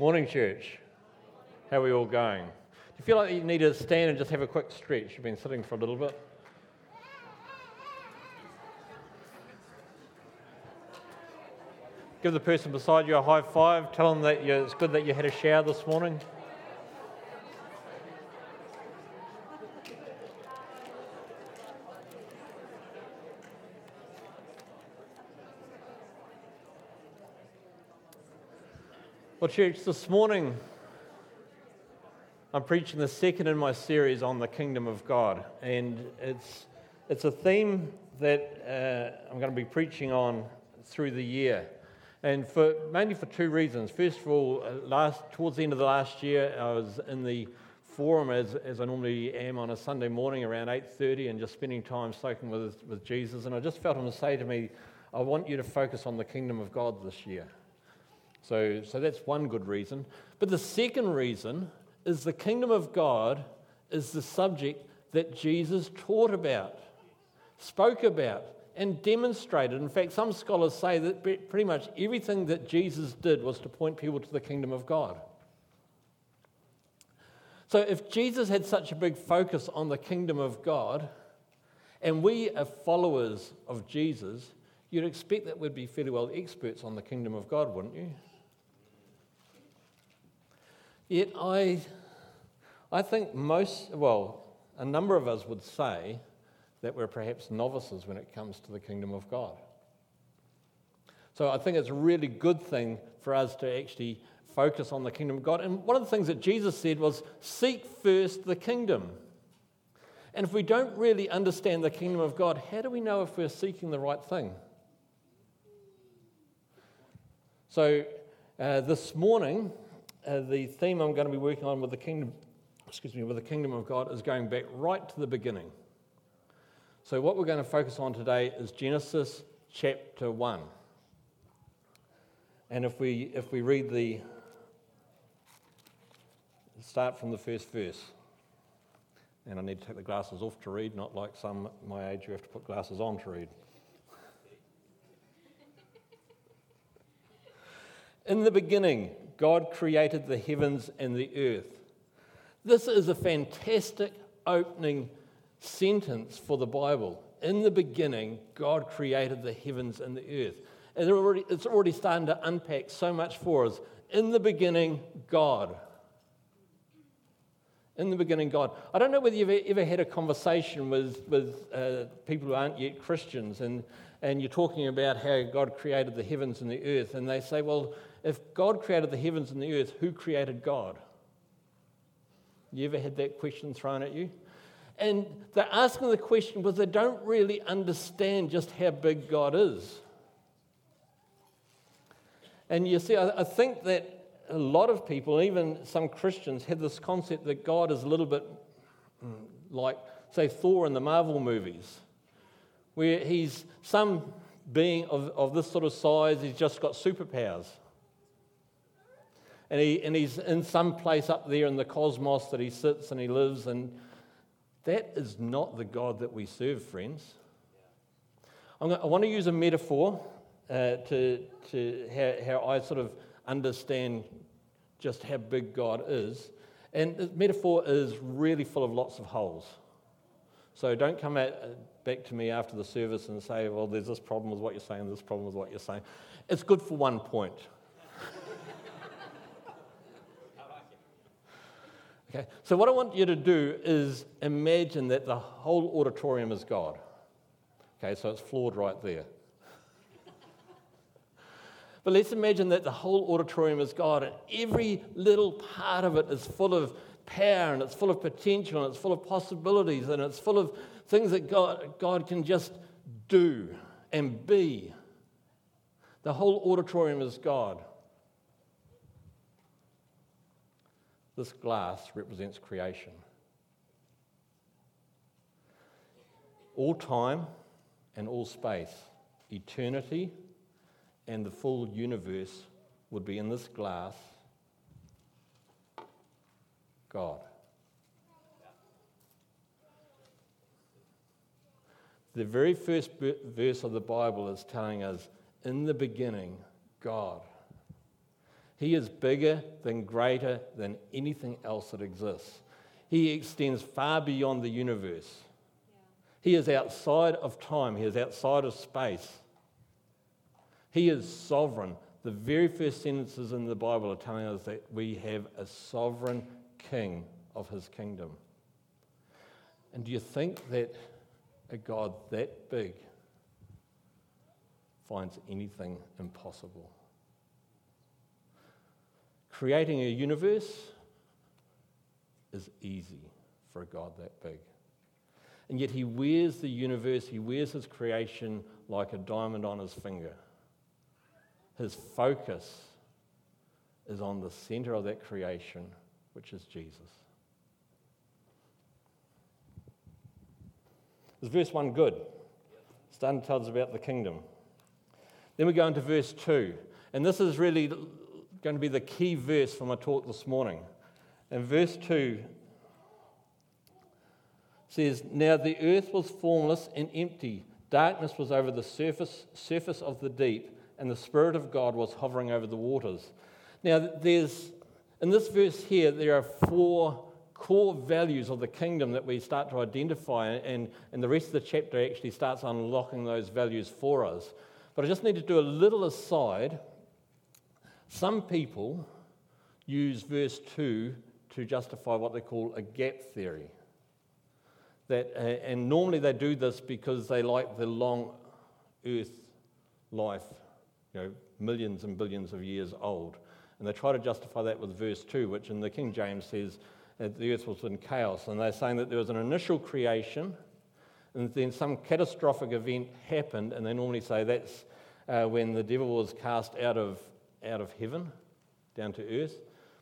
Morning, church. How are we all going? Do you feel like you need to stand and just have a quick stretch? You've been sitting for a little bit. Give the person beside you a high five. Tell them that it's good that you had a shower this morning. Church, this morning I'm preaching the second in my series on the kingdom of God, and it's it's a theme that uh, I'm going to be preaching on through the year, and for mainly for two reasons. First of all, uh, last towards the end of the last year, I was in the forum as, as I normally am on a Sunday morning around 8:30, and just spending time soaking with with Jesus, and I just felt him to say to me, "I want you to focus on the kingdom of God this year." So, so that's one good reason. But the second reason is the kingdom of God is the subject that Jesus taught about, spoke about, and demonstrated. In fact, some scholars say that pretty much everything that Jesus did was to point people to the kingdom of God. So, if Jesus had such a big focus on the kingdom of God, and we are followers of Jesus, you'd expect that we'd be fairly well experts on the kingdom of God, wouldn't you? Yet I, I think most, well, a number of us would say that we're perhaps novices when it comes to the kingdom of God. So I think it's a really good thing for us to actually focus on the kingdom of God. And one of the things that Jesus said was seek first the kingdom. And if we don't really understand the kingdom of God, how do we know if we're seeking the right thing? So uh, this morning, uh, the theme I'm going to be working on with the kingdom, excuse me, with the kingdom of God is going back right to the beginning. So what we're going to focus on today is Genesis chapter 1. And if we if we read the start from the first verse. And I need to take the glasses off to read, not like some my age who have to put glasses on to read. In the beginning, God created the heavens and the earth. This is a fantastic opening sentence for the Bible. In the beginning, God created the heavens and the earth. And it's already starting to unpack so much for us. In the beginning, God. In the beginning, God. I don't know whether you've ever had a conversation with, with uh, people who aren't yet Christians and, and you're talking about how God created the heavens and the earth, and they say, Well, if God created the heavens and the earth, who created God? You ever had that question thrown at you? And they're asking the question because they don't really understand just how big God is. And you see, I, I think that a lot of people, even some Christians, have this concept that God is a little bit mm, like, say, Thor in the Marvel movies, where he's some being of, of this sort of size, he's just got superpowers and, he, and he's in some place up there in the cosmos that he sits and he lives. And that is not the God that we serve, friends. Gonna, i want to use a metaphor uh, to, to how, how I sort of understand just how big God is. And the metaphor is really full of lots of holes. So don't come at, back to me after the service and say, well, there's this problem with what you're saying, this problem with what you're saying. It's good for one point. Okay, so what I want you to do is imagine that the whole auditorium is God. Okay, so it's floored right there. but let's imagine that the whole auditorium is God, and every little part of it is full of power, and it's full of potential, and it's full of possibilities, and it's full of things that God, God can just do and be. The whole auditorium is God. This glass represents creation. All time and all space, eternity and the full universe would be in this glass God. The very first verse of the Bible is telling us, in the beginning, God. He is bigger than greater than anything else that exists. He extends far beyond the universe. He is outside of time, He is outside of space. He is sovereign. The very first sentences in the Bible are telling us that we have a sovereign king of his kingdom. And do you think that a God that big finds anything impossible? Creating a universe is easy for a God that big. And yet he wears the universe, he wears his creation like a diamond on his finger. His focus is on the center of that creation, which is Jesus. Is verse 1 good? It's Starting to tell us about the kingdom. Then we go into verse 2. And this is really going to be the key verse for my talk this morning. And verse 2 says, Now the earth was formless and empty. Darkness was over the surface, surface of the deep and the Spirit of God was hovering over the waters. Now, there's, in this verse here, there are four core values of the kingdom that we start to identify, and, and the rest of the chapter actually starts unlocking those values for us. But I just need to do a little aside. Some people use verse 2 to justify what they call a gap theory. That, uh, and normally they do this because they like the long earth life you know, millions and billions of years old. And they try to justify that with verse 2, which in the King James says that the earth was in chaos. And they're saying that there was an initial creation, and then some catastrophic event happened, and they normally say that's uh, when the devil was cast out of, out of heaven down to earth,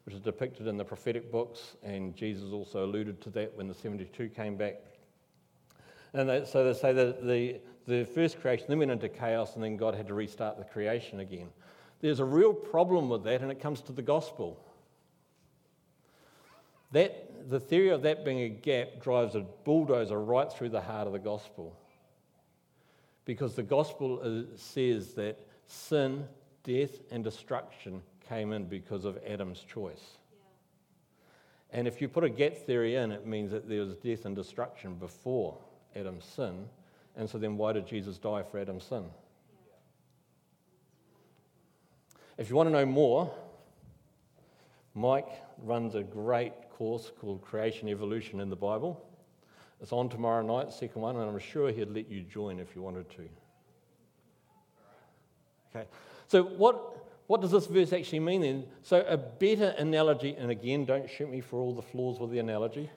which is depicted in the prophetic books, and Jesus also alluded to that when the 72 came back. And they, so they say that the, the first creation then went into chaos, and then God had to restart the creation again. There's a real problem with that, and it comes to the gospel. That, the theory of that being a gap drives a bulldozer right through the heart of the gospel. Because the gospel is, says that sin, death, and destruction came in because of Adam's choice. And if you put a gap theory in, it means that there was death and destruction before Adam's sin. And so then, why did Jesus die for Adam's sin? If you want to know more, Mike runs a great course called Creation Evolution in the Bible. It's on tomorrow night, second one, and I'm sure he'd let you join if you wanted to. Okay, so what, what does this verse actually mean then? So, a better analogy, and again, don't shoot me for all the flaws with the analogy.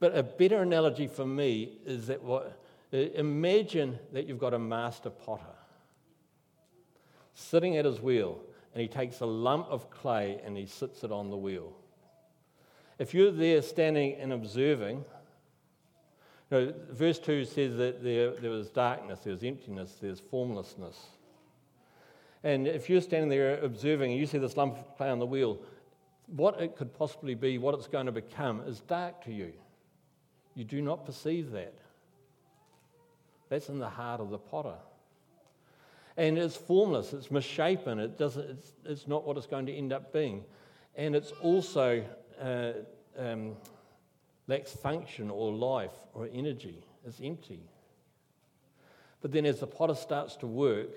But a better analogy for me is that what, imagine that you've got a master potter sitting at his wheel and he takes a lump of clay and he sits it on the wheel. If you're there standing and observing, you know, verse 2 says that there, there was darkness, there was emptiness, there's formlessness. And if you're standing there observing and you see this lump of clay on the wheel, what it could possibly be, what it's going to become, is dark to you. You do not perceive that. That's in the heart of the potter. And it's formless, it's misshapen, it doesn't, it's, it's not what it's going to end up being. And it's also uh, um, lacks function or life or energy, it's empty. But then as the potter starts to work,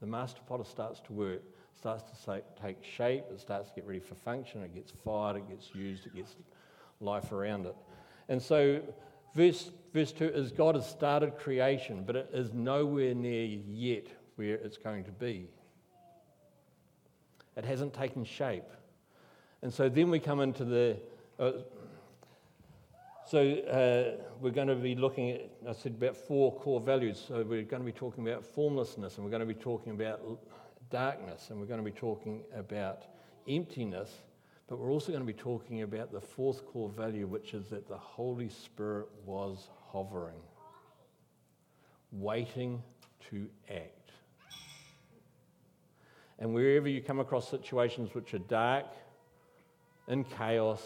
the master potter starts to work, starts to take shape, it starts to get ready for function, it gets fired, it gets used, it gets life around it. And so, verse, verse 2 is God has started creation, but it is nowhere near yet where it's going to be. It hasn't taken shape. And so then we come into the. Uh, so uh, we're going to be looking at, I said, about four core values. So we're going to be talking about formlessness, and we're going to be talking about darkness, and we're going to be talking about emptiness. But we're also going to be talking about the fourth core value, which is that the Holy Spirit was hovering, waiting to act. And wherever you come across situations which are dark, in chaos,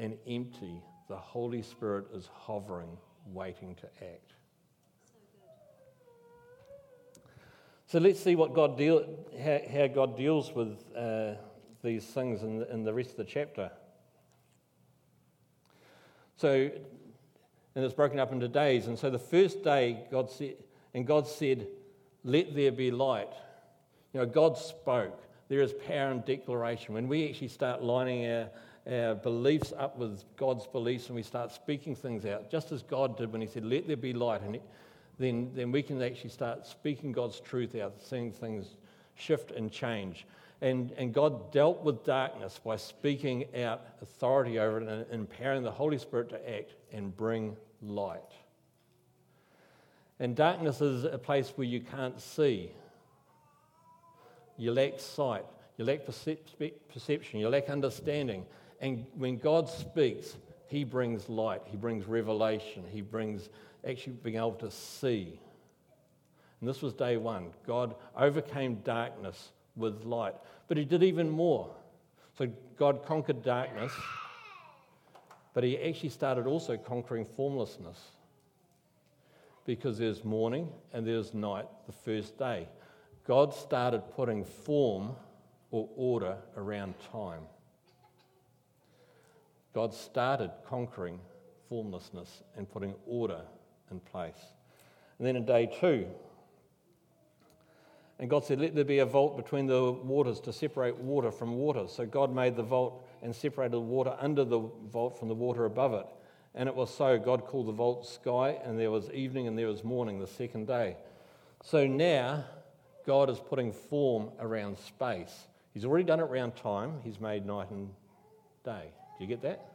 and empty, the Holy Spirit is hovering, waiting to act. So let's see what God deal, how, how God deals with uh, these things in the, in the rest of the chapter. So, and it's broken up into days. And so the first day, God said, and God said, Let there be light. You know, God spoke. There is power in declaration. When we actually start lining our, our beliefs up with God's beliefs and we start speaking things out, just as God did when He said, Let there be light, and then, then we can actually start speaking God's truth out, seeing things shift and change. And, and God dealt with darkness by speaking out authority over it and empowering the Holy Spirit to act and bring light. And darkness is a place where you can't see. You lack sight, you lack perception, you lack understanding. And when God speaks, He brings light, He brings revelation, He brings actually being able to see. And this was day one. God overcame darkness with light. But He did even more. So God conquered darkness, but He actually started also conquering formlessness because there's morning and there's night the first day. God started putting form or order around time. God started conquering formlessness and putting order in place. And then in day two, and God said, Let there be a vault between the waters to separate water from water. So God made the vault and separated the water under the vault from the water above it. And it was so. God called the vault sky, and there was evening and there was morning the second day. So now God is putting form around space. He's already done it around time. He's made night and day. Do you get that?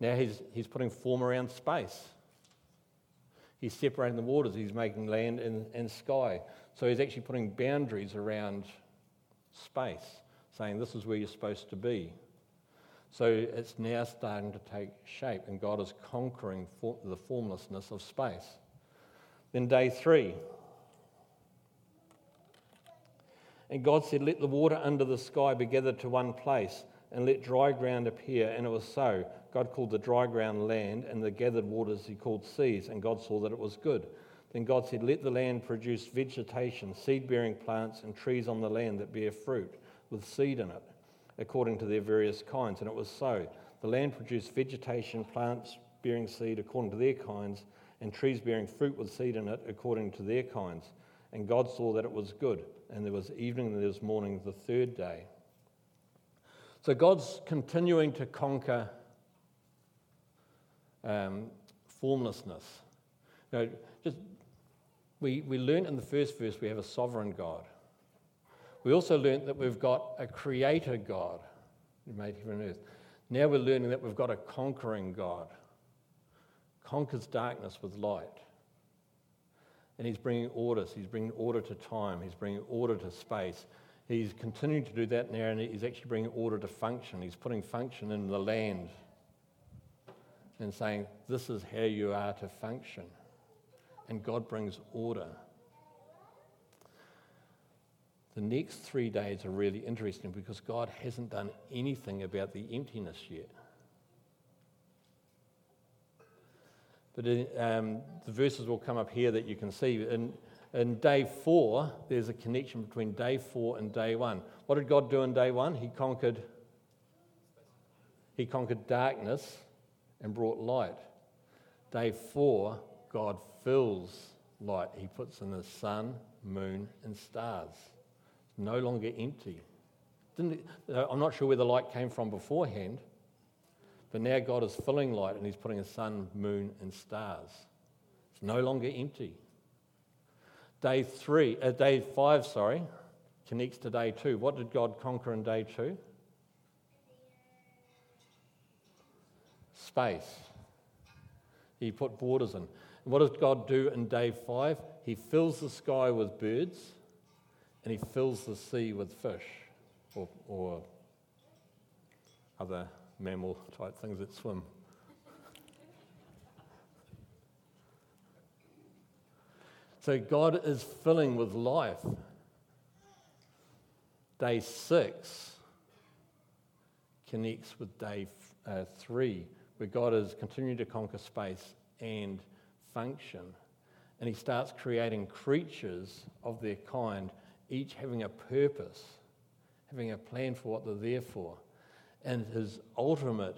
Now he's, he's putting form around space. He's separating the waters. He's making land and, and sky. So he's actually putting boundaries around space, saying this is where you're supposed to be. So it's now starting to take shape, and God is conquering for the formlessness of space. Then, day three. And God said, Let the water under the sky be gathered to one place, and let dry ground appear. And it was so. God called the dry ground land, and the gathered waters he called seas, and God saw that it was good. Then God said, Let the land produce vegetation, seed bearing plants, and trees on the land that bear fruit, with seed in it according to their various kinds. And it was so. The land produced vegetation, plants bearing seed according to their kinds, and trees bearing fruit with seed in it according to their kinds. And God saw that it was good. And there was evening and there was morning the third day. So God's continuing to conquer um, formlessness. Know, just we, we learned in the first verse we have a sovereign God. We also learned that we've got a creator God who made heaven and earth. Now we're learning that we've got a conquering God. Conquers darkness with light. And he's bringing order. He's bringing order to time. He's bringing order to space. He's continuing to do that now, and he's actually bringing order to function. He's putting function in the land and saying, This is how you are to function. And God brings order. The next three days are really interesting because God hasn't done anything about the emptiness yet. But um, the verses will come up here that you can see. In, in day four, there's a connection between day four and day one. What did God do in day one? He conquered, he conquered darkness and brought light. Day four, God fills light. He puts in the sun, moon, and stars no longer empty. Uh, I'm not sure where the light came from beforehand, but now God is filling light and He's putting a sun, moon, and stars. It's no longer empty. Day three, uh, day five, sorry, connects to day two. What did God conquer in day two? Space. He put borders in. And what does God do in day five? He fills the sky with birds and he fills the sea with fish or, or other mammal type things that swim. So God is filling with life. Day six connects with day uh, three, where God is continuing to conquer space and function. and he starts creating creatures of their kind, each having a purpose, having a plan for what they're there for. And his ultimate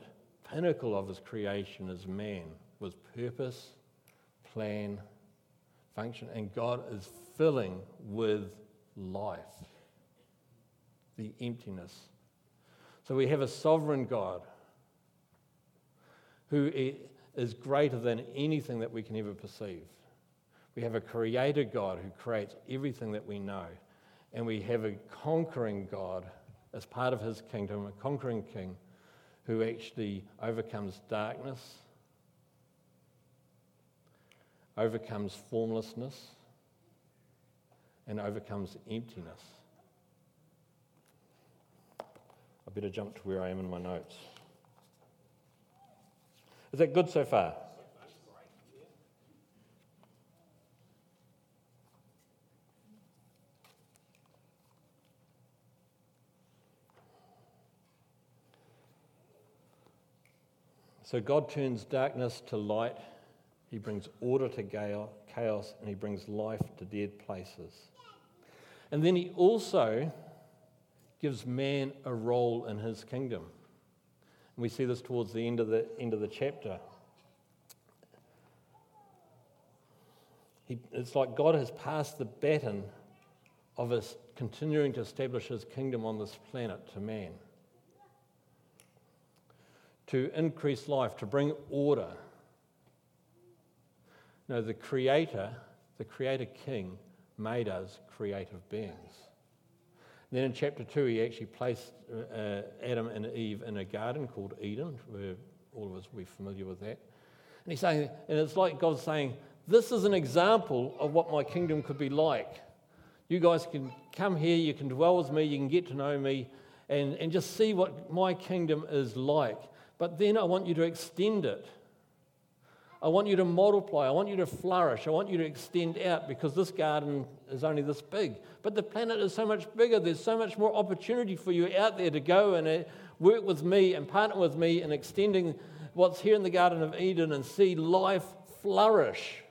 pinnacle of his creation is man, was purpose, plan, function, and God is filling with life, the emptiness. So we have a sovereign God who is greater than anything that we can ever perceive. We have a creator God who creates everything that we know. And we have a conquering God as part of his kingdom, a conquering king who actually overcomes darkness, overcomes formlessness, and overcomes emptiness. I better jump to where I am in my notes. Is that good so far? So God turns darkness to light, He brings order to chaos, and He brings life to dead places. And then He also gives man a role in His kingdom. And we see this towards the end of the, end of the chapter. He, it's like God has passed the baton of us continuing to establish His kingdom on this planet to man to increase life, to bring order. No, the Creator, the Creator King, made us creative beings. then in chapter 2, he actually placed uh, Adam and Eve in a garden called Eden, where all of us be familiar with that. And he's saying, and it's like God saying, This is an example of what my kingdom could be like. You guys can come here, you can dwell with me, you can get to know me, and, and just see what my kingdom is like. But then I want you to extend it. I want you to multiply. I want you to flourish. I want you to extend out because this garden is only this big. But the planet is so much bigger. There's so much more opportunity for you out there to go and uh, work with me and partner with me in extending what's here in the Garden of Eden and see life flourish.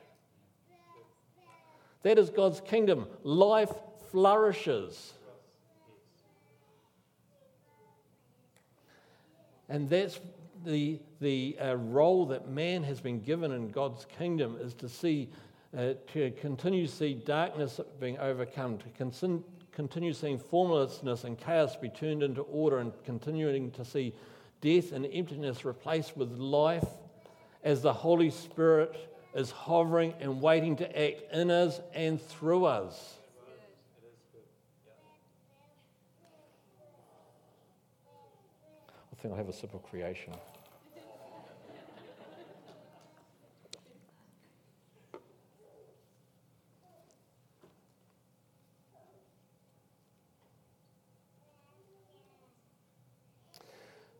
That is God's kingdom. Life flourishes. And that's the, the uh, role that man has been given in God's kingdom is to see, uh, to continue to see darkness being overcome, to con- continue seeing formlessness and chaos be turned into order, and continuing to see death and emptiness replaced with life as the Holy Spirit is hovering and waiting to act in us and through us. I think I'll have a sip of creation.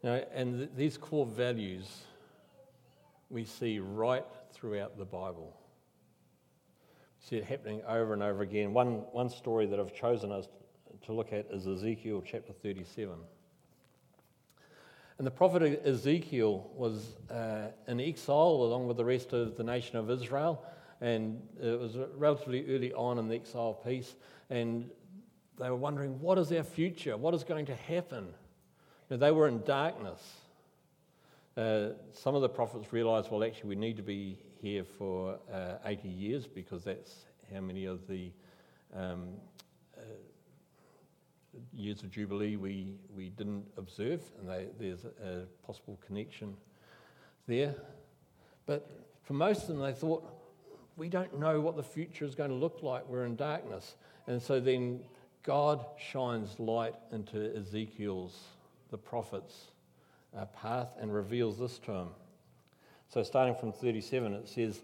And th- these core values we see right throughout the Bible. We see it happening over and over again. One, one story that I've chosen us to look at is Ezekiel chapter 37. And the prophet Ezekiel was uh, in exile along with the rest of the nation of Israel. And it was relatively early on in the exile piece. And they were wondering, what is our future? What is going to happen? Know, they were in darkness. Uh, some of the prophets realized, well, actually, we need to be here for uh, 80 years because that's how many of the um, uh, years of Jubilee we, we didn't observe, and they, there's a possible connection there. But for most of them, they thought, we don't know what the future is going to look like. We're in darkness. And so then God shines light into Ezekiel's the prophet's uh, path and reveals this to him. So, starting from 37, it says,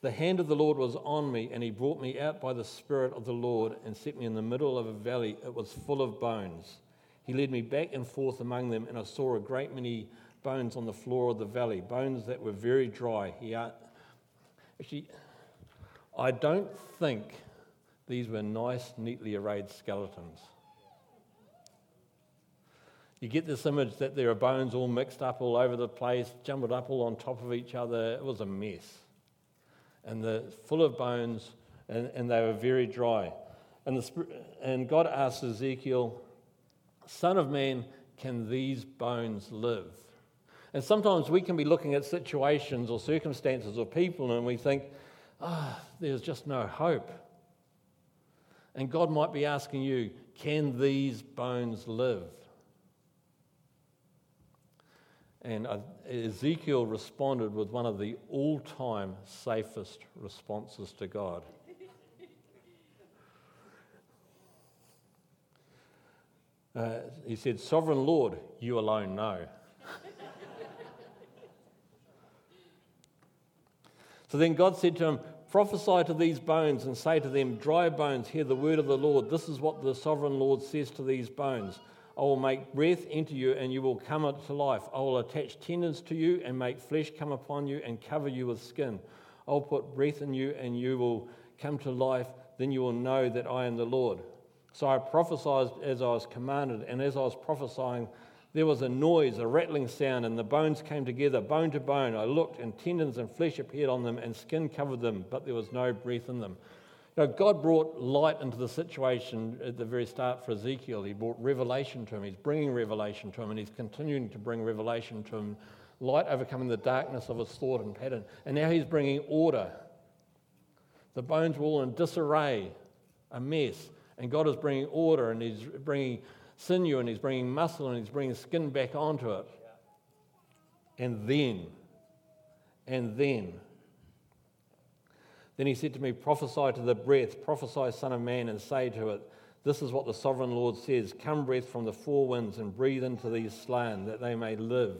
The hand of the Lord was on me, and he brought me out by the Spirit of the Lord and set me in the middle of a valley. It was full of bones. He led me back and forth among them, and I saw a great many bones on the floor of the valley, bones that were very dry. He, uh, actually, I don't think these were nice, neatly arrayed skeletons. You get this image that there are bones all mixed up all over the place, jumbled up all on top of each other. It was a mess. and they're full of bones, and, and they were very dry. And, the, and God asked Ezekiel, Son of man, can these bones live? And sometimes we can be looking at situations or circumstances or people and we think, ah, oh, there's just no hope. And God might be asking you, can these bones live? And uh, Ezekiel responded with one of the all time safest responses to God. Uh, he said, Sovereign Lord, you alone know. so then God said to him, Prophesy to these bones and say to them, Dry bones, hear the word of the Lord. This is what the sovereign Lord says to these bones I will make breath into you, and you will come to life. I will attach tendons to you and make flesh come upon you and cover you with skin. I will put breath in you, and you will come to life. Then you will know that I am the Lord. So I prophesied as I was commanded, and as I was prophesying, there was a noise, a rattling sound, and the bones came together, bone to bone. I looked, and tendons and flesh appeared on them, and skin covered them, but there was no breath in them. Know, God brought light into the situation at the very start for Ezekiel. He brought revelation to him. He's bringing revelation to him, and he's continuing to bring revelation to him. Light overcoming the darkness of his thought and pattern. And now he's bringing order. The bones were all in disarray, a mess. And God is bringing order and He's bringing sinew and He's bringing muscle and He's bringing skin back onto it. And then, and then, then He said to me, Prophesy to the breath, prophesy, Son of Man, and say to it, This is what the sovereign Lord says Come, breath from the four winds, and breathe into these slain, that they may live.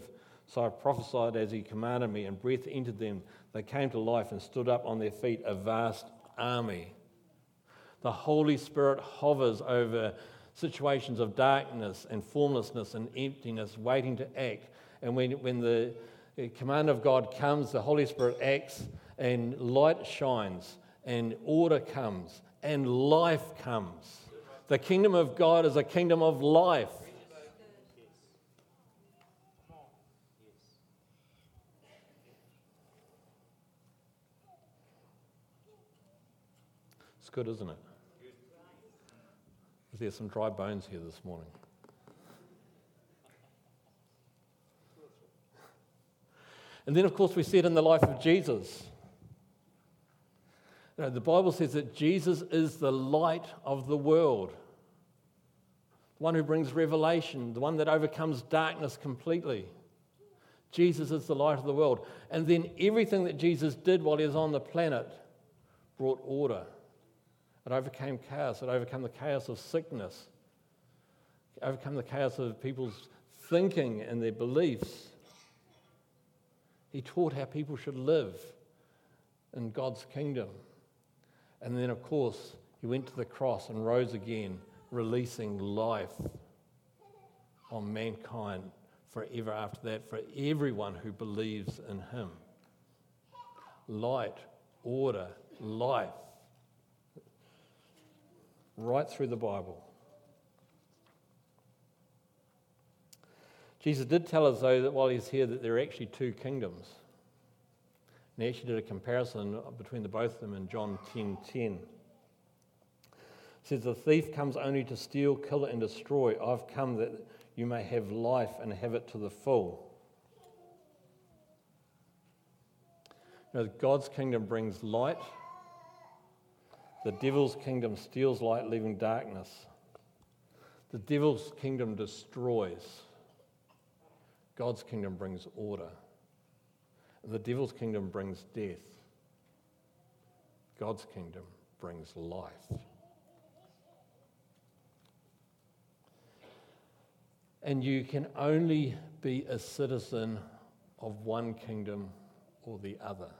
So I prophesied as He commanded me, and breath entered them. They came to life and stood up on their feet, a vast army. The Holy Spirit hovers over situations of darkness and formlessness and emptiness, waiting to act. And when, when the uh, command of God comes, the Holy Spirit acts, and light shines, and order comes, and life comes. The kingdom of God is a kingdom of life. It's good, isn't it? There's some dry bones here this morning. And then, of course, we see it in the life of Jesus. You the Bible says that Jesus is the light of the world, the one who brings revelation, the one that overcomes darkness completely. Jesus is the light of the world. And then everything that Jesus did while he was on the planet brought order. It overcame chaos. It overcame the chaos of sickness. It overcame the chaos of people's thinking and their beliefs. He taught how people should live in God's kingdom. And then, of course, he went to the cross and rose again, releasing life on mankind forever after that for everyone who believes in him. Light, order, life right through the Bible. Jesus did tell us, though, that while he's here, that there are actually two kingdoms. And he actually did a comparison between the both of them in John 10 10. says, The thief comes only to steal, kill, and destroy. I've come that you may have life and have it to the full. You know, God's kingdom brings light the devil's kingdom steals light, leaving darkness. The devil's kingdom destroys. God's kingdom brings order. The devil's kingdom brings death. God's kingdom brings life. And you can only be a citizen of one kingdom or the other.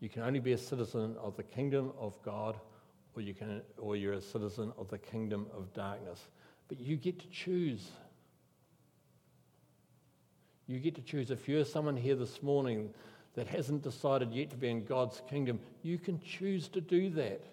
You can only be a citizen of the kingdom of God, or, you can, or you're a citizen of the kingdom of darkness. But you get to choose. You get to choose. If you're someone here this morning that hasn't decided yet to be in God's kingdom, you can choose to do that.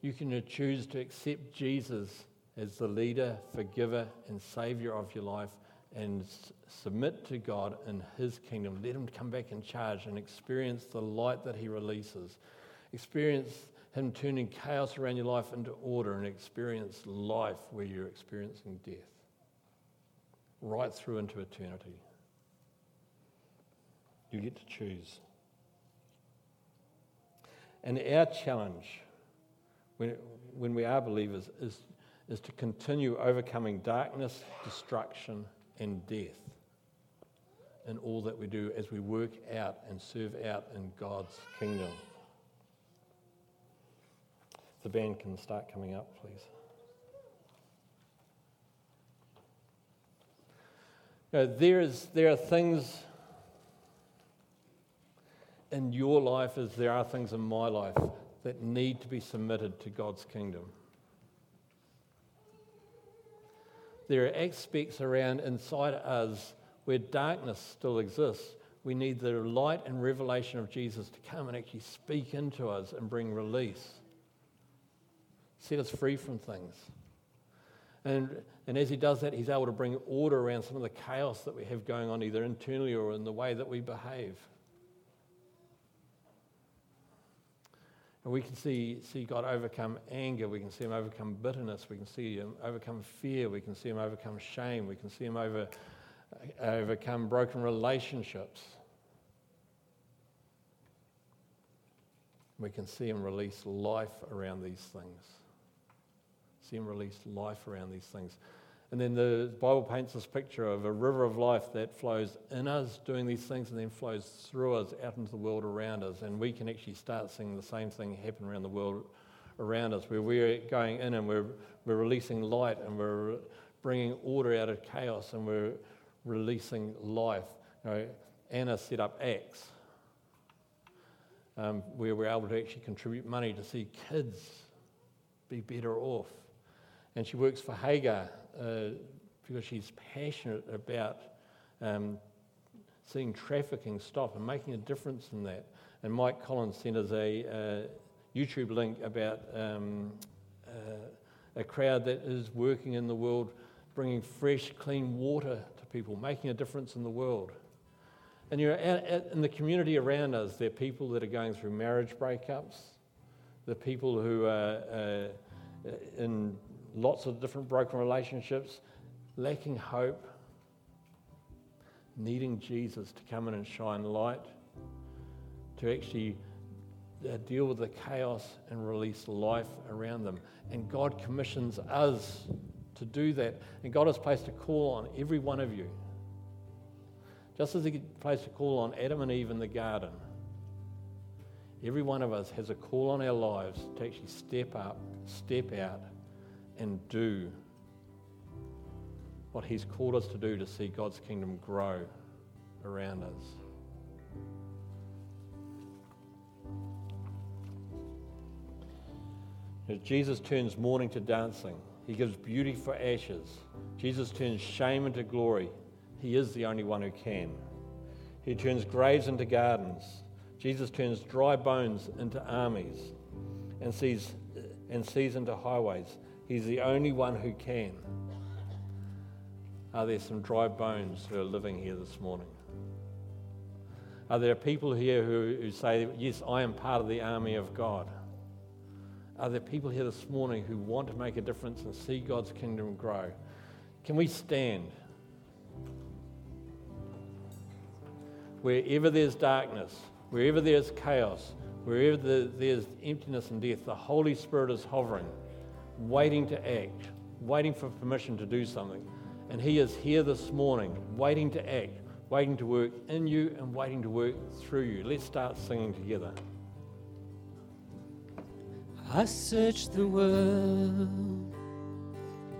You can choose to accept Jesus as the leader, forgiver, and savior of your life and submit to God in His kingdom. Let Him come back in charge and experience the light that He releases. Experience Him turning chaos around your life into order and experience life where you're experiencing death right through into eternity. You get to choose. And our challenge when, when we are believers is, is to continue overcoming darkness, destruction, and death in all that we do as we work out and serve out in God's kingdom. The band can start coming up, please. You know, there, is, there are things in your life as there are things in my life that need to be submitted to God's kingdom. There are aspects around inside us where darkness still exists. We need the light and revelation of Jesus to come and actually speak into us and bring release, set us free from things. And, and as he does that, he's able to bring order around some of the chaos that we have going on, either internally or in the way that we behave. And we can see, see God overcome anger. We can see him overcome bitterness. We can see him overcome fear. We can see him overcome shame. We can see him over, overcome broken relationships. We can see him release life around these things. Him release life around these things. And then the Bible paints this picture of a river of life that flows in us doing these things and then flows through us out into the world around us. And we can actually start seeing the same thing happen around the world around us, where we're going in and we're, we're releasing light and we're bringing order out of chaos and we're releasing life. You know, Anna set up Acts, um, where we're able to actually contribute money to see kids be better off. And she works for Hagar uh, because she's passionate about um, seeing trafficking stop and making a difference in that. And Mike Collins sent us a uh, YouTube link about um, uh, a crowd that is working in the world, bringing fresh, clean water to people, making a difference in the world. And out, out in the community around us, there are people that are going through marriage breakups, the people who are uh, in lots of different broken relationships, lacking hope, needing Jesus to come in and shine light, to actually uh, deal with the chaos and release life around them. And God commissions us to do that. And God has placed a call on every one of you. Just as He placed a call on Adam and Eve in the garden, every one of us has a call on our lives to actually step up, step out, and do what He's called us to do to see God's kingdom grow around us. As Jesus turns mourning to dancing, He gives beauty for ashes. Jesus turns shame into glory. He is the only one who can. He turns graves into gardens. Jesus turns dry bones into armies and sees, and seas into highways. He's the only one who can. Are there some dry bones who are living here this morning? Are there people here who, who say, Yes, I am part of the army of God? Are there people here this morning who want to make a difference and see God's kingdom grow? Can we stand? Wherever there's darkness, wherever there's chaos, wherever there's emptiness and death, the Holy Spirit is hovering waiting to act, waiting for permission to do something. And He is here this morning, waiting to act, waiting to work in you and waiting to work through you. Let's start singing together. I searched the world